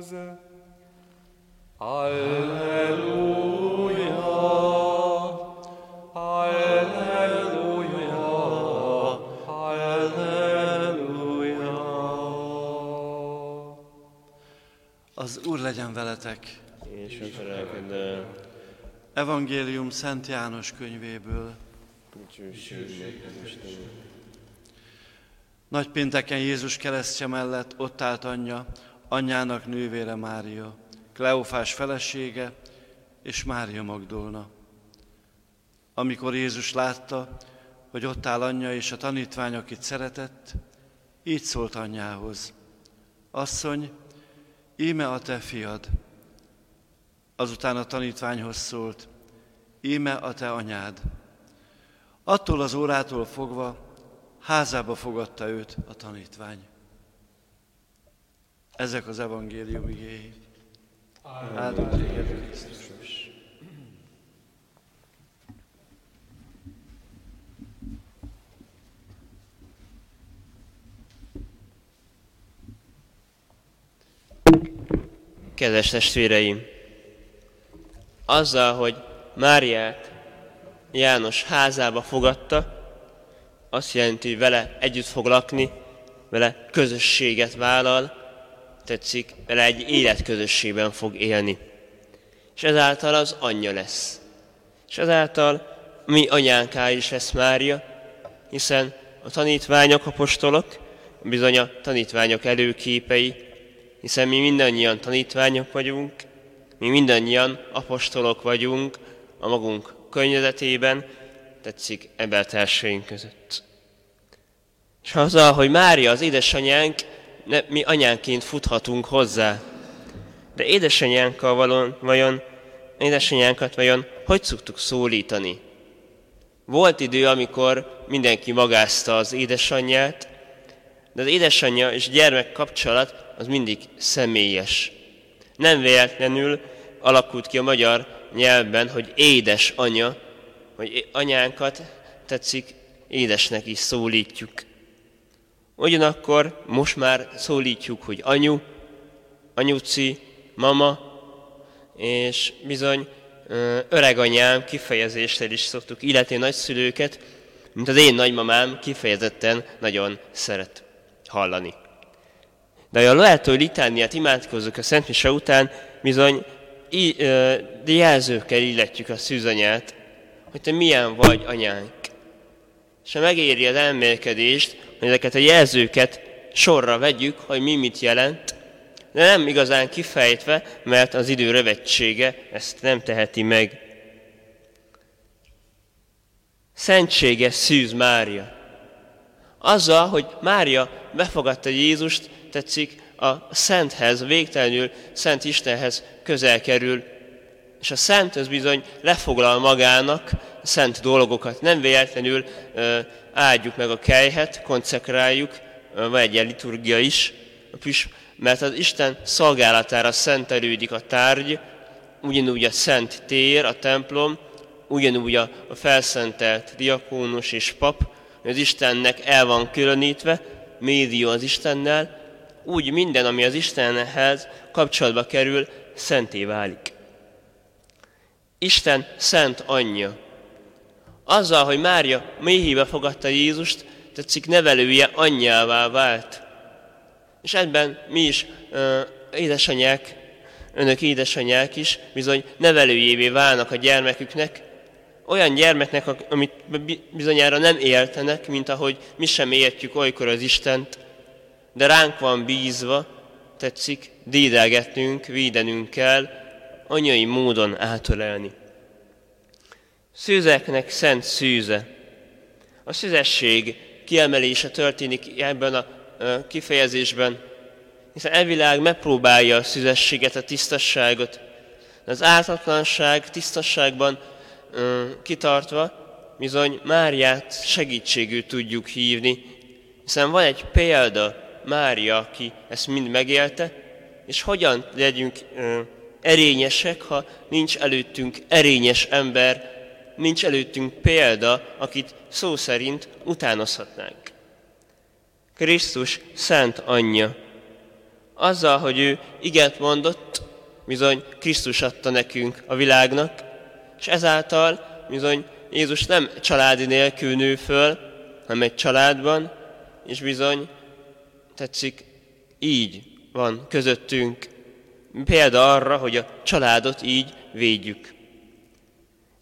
anyjához. Alleluja, Alleluja, Alleluja. Az Úr legyen veletek! És a lelkeddel. Evangélium Szent János könyvéből. Nagy pénteken Jézus keresztje mellett ott állt anyja, anyjának nővére Mária, Kleofás felesége és Mária Magdolna. Amikor Jézus látta, hogy ott áll anyja és a tanítvány, akit szeretett, így szólt anyjához. Asszony, íme a te fiad. Azután a tanítványhoz szólt, íme a te anyád. Attól az órától fogva házába fogadta őt a tanítvány. Ezek az evangélium igéi. Áldott téged, Krisztus. Kedves testvéreim! Azzal, hogy Máriát János házába fogadta, azt jelenti, hogy vele együtt fog lakni, vele közösséget vállal, tetszik, vele egy életközösségben fog élni. És ezáltal az anyja lesz. És ezáltal mi anyánká is lesz Mária, hiszen a tanítványok, apostolok, bizony a tanítványok előképei, hiszen mi mindannyian tanítványok vagyunk, mi mindannyian apostolok vagyunk a magunk környezetében, tetszik embertársaink között. És azzal, hogy Mária az édesanyánk, ne, mi anyánként futhatunk hozzá. De édesanyánkkal valon, vajon, édesanyánkat vajon hogy szoktuk szólítani? Volt idő, amikor mindenki magázta az édesanyját, de az édesanyja és gyermek kapcsolat az mindig személyes. Nem véletlenül alakult ki a magyar nyelvben, hogy édes anya, hogy anyánkat tetszik, édesnek is szólítjuk. Ugyanakkor most már szólítjuk, hogy anyu, anyuci, mama, és bizony öreganyám kifejezéssel is szoktuk illetni nagyszülőket, mint az én nagymamám kifejezetten nagyon szeret hallani. De a lehető litániát imádkozunk a Szent Mise után, bizony de jelzőkkel illetjük a szűzanyát, hogy te milyen vagy anyánk. És ha megéri az elmélkedést, hogy ezeket a jelzőket sorra vegyük, hogy mi mit jelent, de nem igazán kifejtve, mert az idő rövetsége ezt nem teheti meg. Szentséges Szűz Mária. Azzal, hogy Mária befogadta Jézust, tetszik, a Szenthez, végtelenül Szent Istenhez közel kerül, és a Szent az bizony lefoglal magának szent dolgokat. Nem véletlenül áldjuk meg a kejhet, koncekráljuk, van egy liturgia is, mert az Isten szolgálatára szentelődik a tárgy, ugyanúgy a szent tér, a templom, ugyanúgy a, felszentelt diakónus és pap, az Istennek el van különítve, médió az Istennel, úgy minden, ami az Istenhez kapcsolatba kerül, szenté válik. Isten szent anyja. Azzal, hogy Mária méhébe fogadta Jézust, tetszik nevelője anyjává vált. És ebben mi is, ö, édesanyák, önök édesanyák is bizony nevelőjévé válnak a gyermeküknek, olyan gyermeknek, amit bizonyára nem éltenek, mint ahogy mi sem értjük olykor az Istent, de ránk van bízva, tetszik, dédelgetnünk, védenünk kell, anyai módon átölelni. Szűzeknek szent szűze. A szüzesség kiemelése történik ebben a kifejezésben, hiszen elvilág megpróbálja a szüzességet, a tisztasságot. Az ártatlanság tisztasságban kitartva bizony Máriát segítségül tudjuk hívni, hiszen van egy példa Mária, aki ezt mind megélte, és hogyan legyünk erényesek, ha nincs előttünk erényes ember, nincs előttünk példa, akit szó szerint utánozhatnánk. Krisztus szent anyja. Azzal, hogy ő igent mondott, bizony Krisztus adta nekünk a világnak, és ezáltal bizony Jézus nem családi nélkül nő föl, hanem egy családban, és bizony tetszik, így van közöttünk példa arra, hogy a családot így védjük.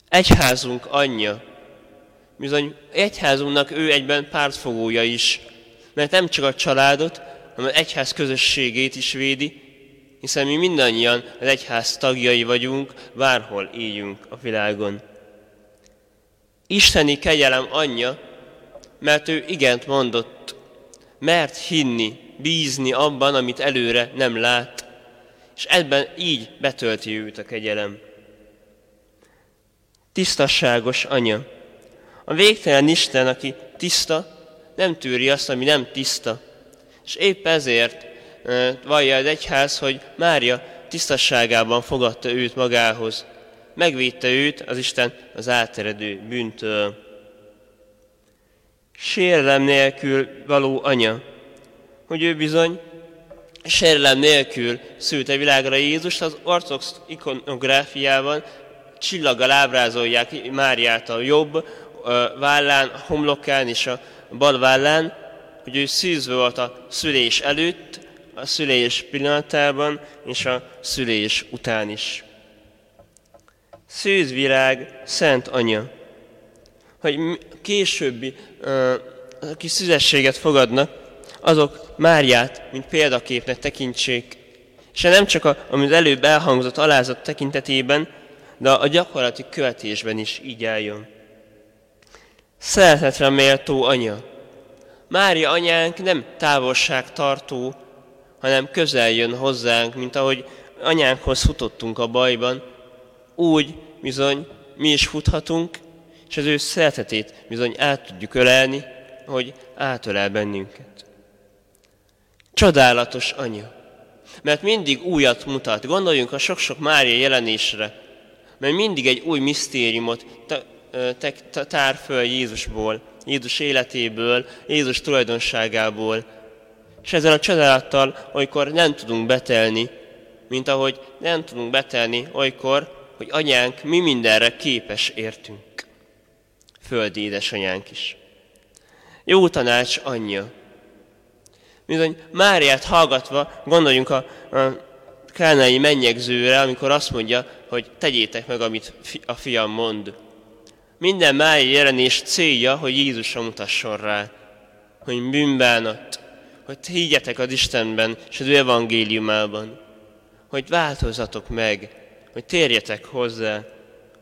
Egyházunk anyja, bizony egyházunknak ő egyben pártfogója is, mert nem csak a családot, hanem az egyház közösségét is védi, hiszen mi mindannyian az egyház tagjai vagyunk, bárhol éljünk a világon. Isteni kegyelem anyja, mert ő igent mondott, mert hinni, bízni abban, amit előre nem lát, és ebben így betölti őt a kegyelem. Tisztasságos anya. A végtelen Isten, aki tiszta, nem tűri azt, ami nem tiszta. És épp ezért vallja az egyház, hogy Mária tisztasságában fogadta őt magához. Megvédte őt az Isten az áteredő bűntől. Sérelem nélkül való anya, hogy ő bizony sérelem nélkül szülte világra Jézust, az ortodox ikonográfiában csillaggal ábrázolják Máriát a jobb vállán, homlokán és a bal vállán, hogy ő szűzve volt a szülés előtt, a szülés pillanatában és a szülés után is. Szűzvirág, Szent Anya, hogy későbbi, aki szüzességet fogadnak, azok Máriát, mint példaképnek tekintsék, és nem csak a, amit előbb elhangzott alázat tekintetében, de a gyakorlati követésben is így álljon. Szeretetre méltó anya. Mária anyánk nem távolság tartó, hanem közel jön hozzánk, mint ahogy anyánkhoz futottunk a bajban, úgy bizony mi is futhatunk, és az ő szeretetét bizony át tudjuk ölelni, hogy átölel bennünket. Csodálatos anya, mert mindig újat mutat. Gondoljunk a sok-sok Mária jelenésre, mert mindig egy új misztériumot tár föl Jézusból, Jézus életéből, Jézus tulajdonságából. És ezzel a csodálattal olykor nem tudunk betelni, mint ahogy nem tudunk betelni olykor, hogy anyánk mi mindenre képes értünk. Földi édesanyánk is. Jó tanács anyja. Bizony Máriát hallgatva gondoljunk a, a kánai mennyegzőre, amikor azt mondja, hogy tegyétek meg, amit a fiam mond. Minden máj jelenés célja, hogy Jézusra mutasson rá, hogy bűnbánat, hogy higgyetek az Istenben és az ő evangéliumában, hogy változatok meg, hogy térjetek hozzá,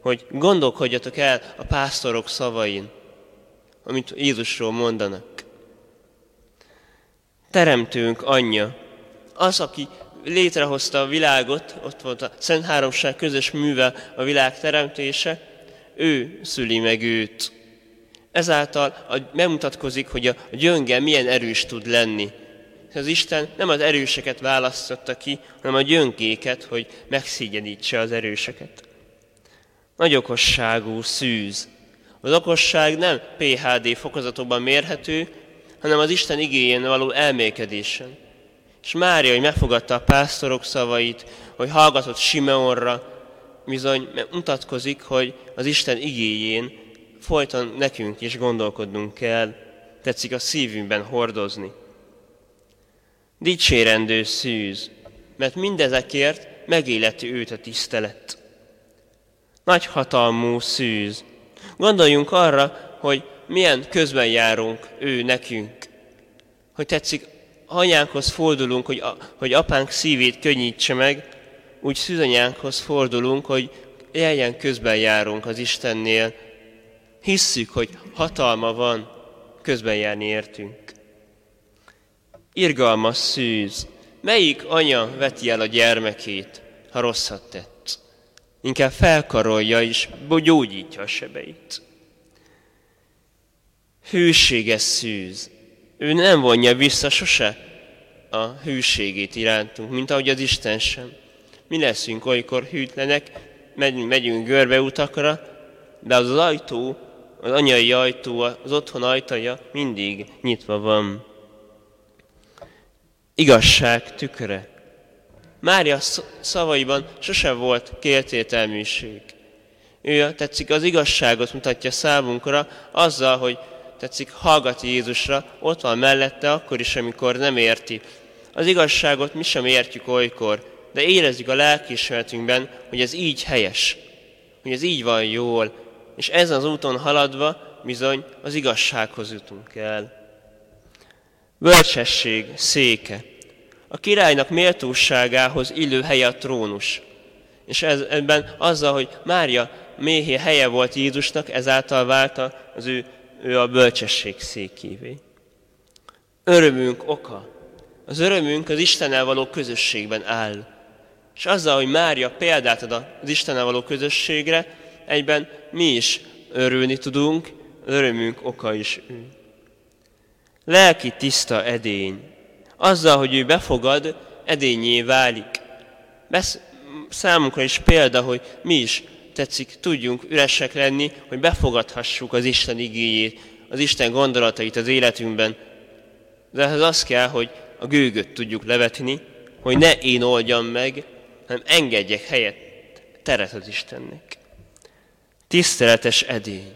hogy gondolkodjatok el a pásztorok szavain, amit Jézusról mondanak. Teremtőnk anyja, az, aki létrehozta a világot, ott volt a Szent Háromság közös műve a világ teremtése, ő szüli meg őt. Ezáltal megmutatkozik, hogy a gyönge milyen erős tud lenni. Az Isten nem az erőseket választotta ki, hanem a gyöngéket, hogy megszégyenítse az erőseket. Nagy okosságú szűz. Az okosság nem PHD fokozatokban mérhető, hanem az Isten igényén való elmélkedésen. És Mária, hogy megfogadta a pásztorok szavait, hogy hallgatott Simeonra, bizony mutatkozik, hogy az Isten igéjén folyton nekünk is gondolkodnunk kell, tetszik a szívünkben hordozni. Dicsérendő szűz, mert mindezekért megéleti őt a tisztelet. Nagy hatalmú szűz. Gondoljunk arra, hogy milyen közben járunk ő nekünk. Hogy tetszik, anyánkhoz fordulunk, hogy, a, hogy apánk szívét könnyítse meg, úgy szűzanyánkhoz fordulunk, hogy éljen közben járunk az Istennél. Hisszük, hogy hatalma van közben járni értünk. Irgalmas szűz. Melyik anya veti el a gyermekét, ha rosszat tett? Inkább felkarolja és gyógyítja a sebeit. Hűséges szűz. Ő nem vonja vissza sose a hűségét irántunk, mint ahogy az Isten sem. Mi leszünk olykor hűtlenek, megyünk, megyünk görbeutakra, de az, az ajtó, az anyai ajtó, az otthon ajtaja mindig nyitva van. igazság tükre. Mária szavaiban sose volt kértételműség. Ő tetszik az igazságot mutatja számunkra azzal, hogy tetszik hallgat Jézusra, ott van mellette akkor is, amikor nem érti. Az igazságot mi sem értjük olykor, de érezzük a lelkiismeretünkben, hogy ez így helyes, hogy ez így van jól, és ezen az úton haladva bizony az igazsághoz jutunk el. Bölcsesség széke. A királynak méltóságához illő helye a trónus. És ez, ebben azzal, hogy Mária méhé helye volt Jézusnak, ezáltal válta az ő, ő a bölcsesség székévé. Örömünk oka. Az örömünk az Istennel való közösségben áll. És azzal, hogy Mária példát ad az Istennel való közösségre, egyben mi is örülni tudunk, örömünk oka is ő. Lelki tiszta edény. Azzal, hogy ő befogad, edényé válik. Besz- számunkra is példa, hogy mi is tetszik, tudjunk üresek lenni, hogy befogadhassuk az Isten igéjét, az Isten gondolatait az életünkben. De ez az kell, hogy a gőgöt tudjuk levetni, hogy ne én oldjam meg, hanem engedjek helyet, teret az Istennek. Tiszteletes edény.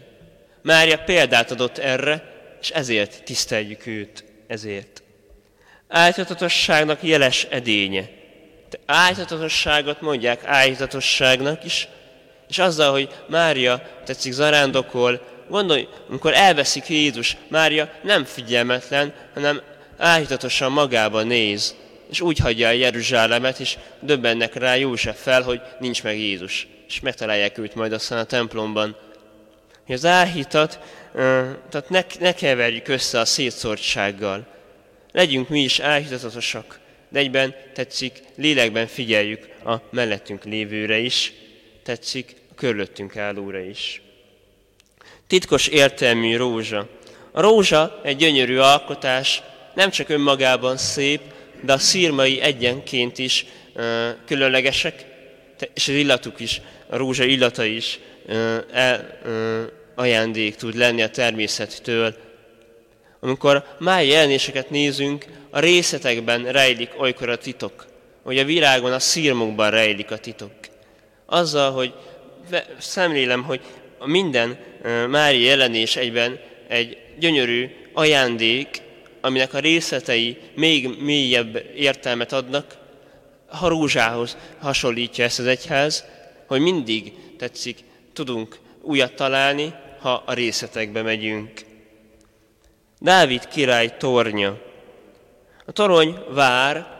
Mária példát adott erre, és ezért tiszteljük őt, ezért. Áltatatosságnak jeles edénye. De áltatatosságot mondják áltatatosságnak is, és azzal, hogy Mária tetszik zarándokol, gondolj, amikor elveszik Jézus, Mária nem figyelmetlen, hanem állítatosan magába néz, és úgy hagyja el Jeruzsálemet, és döbbennek rá József fel, hogy nincs meg Jézus, és megtalálják őt majd aztán a templomban. Hogy az áhítat, tehát ne, ne keverjük össze a szétszórtsággal. Legyünk mi is áhítatosak, de egyben tetszik, lélekben figyeljük a mellettünk lévőre is, tetszik körülöttünk állóra is. Titkos értelmű rózsa. A rózsa egy gyönyörű alkotás, nem csak önmagában szép, de a szírmai egyenként is uh, különlegesek, és az illatuk is, a rózsa illata is uh, el, uh, ajándék tud lenni a természettől. Amikor máj jelenéseket nézünk, a részletekben rejlik olykor a titok, hogy a virágon, a szírmokban rejlik a titok. Azzal, hogy szemlélem, hogy minden mári jelenés egyben egy gyönyörű ajándék, aminek a részletei még mélyebb értelmet adnak, ha rózsához hasonlítja ezt az egyház, hogy mindig tetszik, tudunk újat találni, ha a részletekbe megyünk. Dávid király tornya. A torony vár,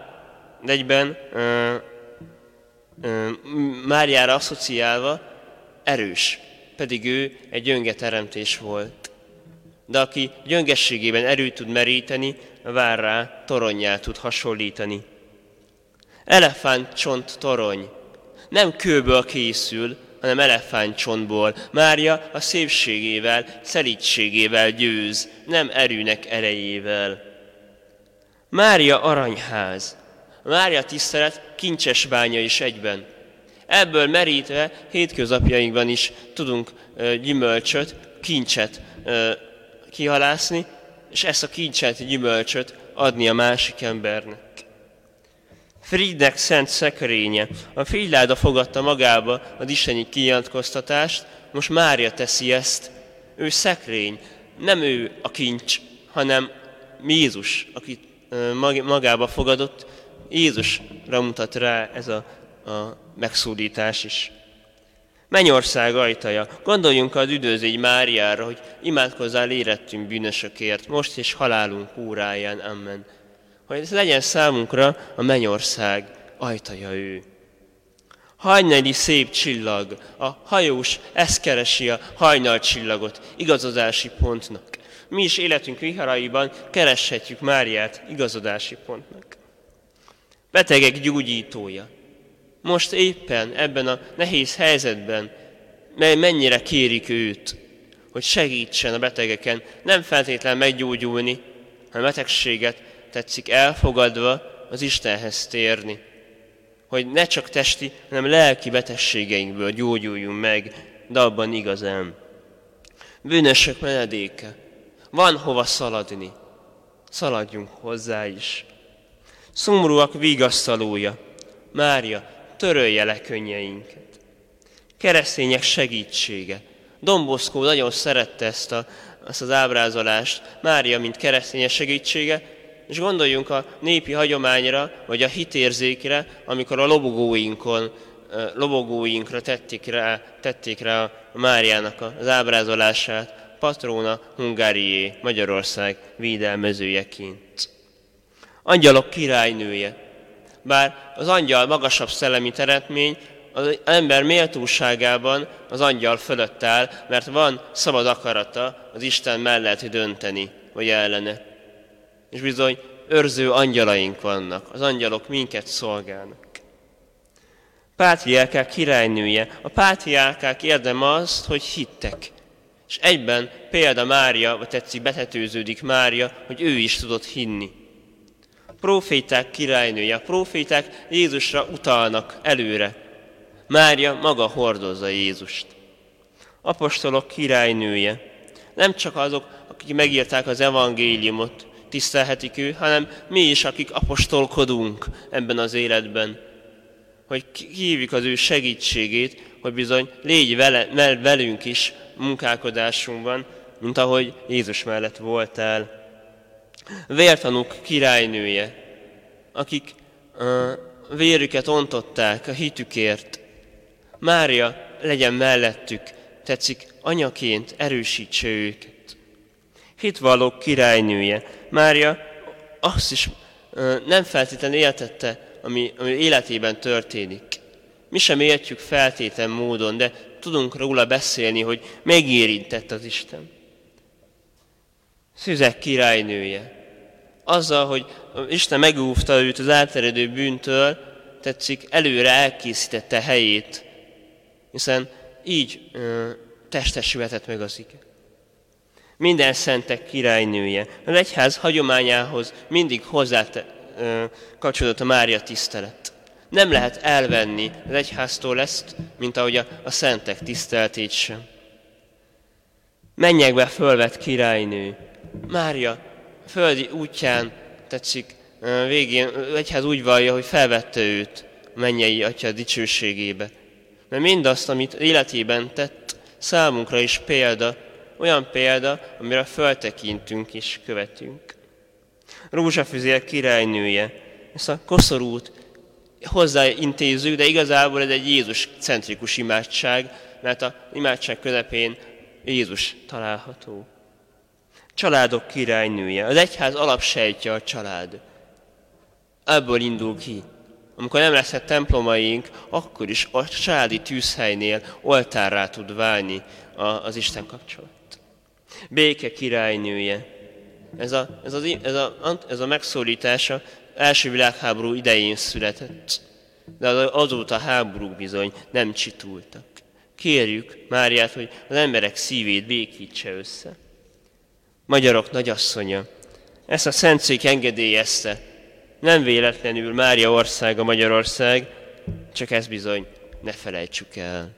de egyben ö, ö, Máriára asszociálva erős, pedig ő egy gyönge teremtés volt. De aki gyöngességében erőt tud meríteni, vár rá, toronyjá tud hasonlítani. Elefánt csont torony. Nem kőből készül, hanem elefántcsontból. Mária a szépségével, szelítségével győz, nem erőnek erejével. Mária aranyház. Mária tisztelet kincses bánya is egyben. Ebből merítve hétköznapjainkban is tudunk gyümölcsöt, kincset kihalászni, és ezt a kincset, gyümölcsöt adni a másik embernek. Friednek szent szekrénye. A Friedláda fogadta magába az isteni kinyilatkoztatást, most Mária teszi ezt. Ő szekrény, nem ő a kincs, hanem Jézus, akit magába fogadott. Jézusra mutat rá ez a, a megszólítás is. Mennyország ajtaja. Gondoljunk az üdvözlégy Máriára, hogy imádkozzál érettünk bűnösökért, most és halálunk óráján. Amen hogy ez legyen számunkra a mennyország ajtaja ő. Hajnali szép csillag, a hajós ezt keresi a hajnal csillagot igazodási pontnak. Mi is életünk viharaiban kereshetjük Máriát igazodási pontnak. Betegek gyógyítója. Most éppen ebben a nehéz helyzetben, mely mennyire kérik őt, hogy segítsen a betegeken, nem feltétlen meggyógyulni, hanem betegséget tetszik elfogadva az Istenhez térni. Hogy ne csak testi, hanem lelki betegségeinkből gyógyuljunk meg, de abban igazán. Bűnösök menedéke. Van hova szaladni. Szaladjunk hozzá is. Szomorúak vigasztalója, Mária, törölje le könnyeinket. Keresztények segítsége. Domboszkó nagyon szerette ezt, a, ezt az ábrázolást, Mária, mint keresztények segítsége, és gondoljunk a népi hagyományra, vagy a hitérzékre, amikor a lobogóinkon, lobogóinkra tették rá, tették rá a Máriának az ábrázolását, patróna Hungárié, Magyarország védelmezőjeként. Angyalok királynője. Bár az angyal magasabb szellemi teremtmény, az ember méltóságában az angyal fölött áll, mert van szabad akarata az Isten mellett dönteni, vagy ellene. És bizony őrző angyalaink vannak, az angyalok minket szolgálnak. Pátriárkák királynője. A pátriárkák érdem az, hogy hittek. És egyben példa Mária, vagy tetszik, betetőződik Mária, hogy ő is tudott hinni. Proféták királynője. A proféták Jézusra utalnak előre. Mária maga hordozza Jézust. Apostolok királynője. Nem csak azok, akik megírták az evangéliumot, tisztelhetik ő, hanem mi is, akik apostolkodunk ebben az életben. Hogy hívjuk az ő segítségét, hogy bizony légy vele, velünk is munkálkodásunkban, mint ahogy Jézus mellett voltál. Vértanúk királynője, akik a vérüket ontották a hitükért. Mária legyen mellettük, tetszik, anyaként erősítse őket. Hitvallók királynője. Mária azt is nem feltétlenül éltette, ami, ami életében történik. Mi sem értjük feltétlen módon, de tudunk róla beszélni, hogy megérintett az Isten. Szüzek királynője. Azzal, hogy Isten megúvta őt az átterjedő bűntől, tetszik, előre elkészítette helyét, hiszen így ö, testesülhetett meg az ige. Minden szentek királynője. Az egyház hagyományához mindig hozzá kapcsolódott a Mária tisztelet. Nem lehet elvenni az egyháztól ezt, mint ahogy a, a szentek tiszteltét sem. Menjek be fölvett királynő. Mária földi útján tetszik, végén egyház úgy vallja, hogy felvette őt a mennyei atya dicsőségébe. Mert mindazt, amit életében tett, számunkra is példa, olyan példa, amire föltekintünk és követünk. Rózsafüzér királynője, ezt a koszorút hozzáintézzük, de igazából ez egy Jézus-centrikus imádság, mert a imádság közepén Jézus található. Családok királynője. Az egyház alapsejtje a család. Ebből indul ki. Amikor nem leszhet templomaink, akkor is a családi tűzhelynél oltárrá tud válni az Isten kapcsolat. Béke királynője. Ez a, ez, az, ez, a, ez a megszólítása első világháború idején született, de azóta háborúk bizony nem csitultak. Kérjük Máriát, hogy az emberek szívét békítse össze. Magyarok nagyasszonya, ezt a szentszék engedélyezte. Nem véletlenül Mária országa Magyarország, csak ez bizony ne felejtsük el.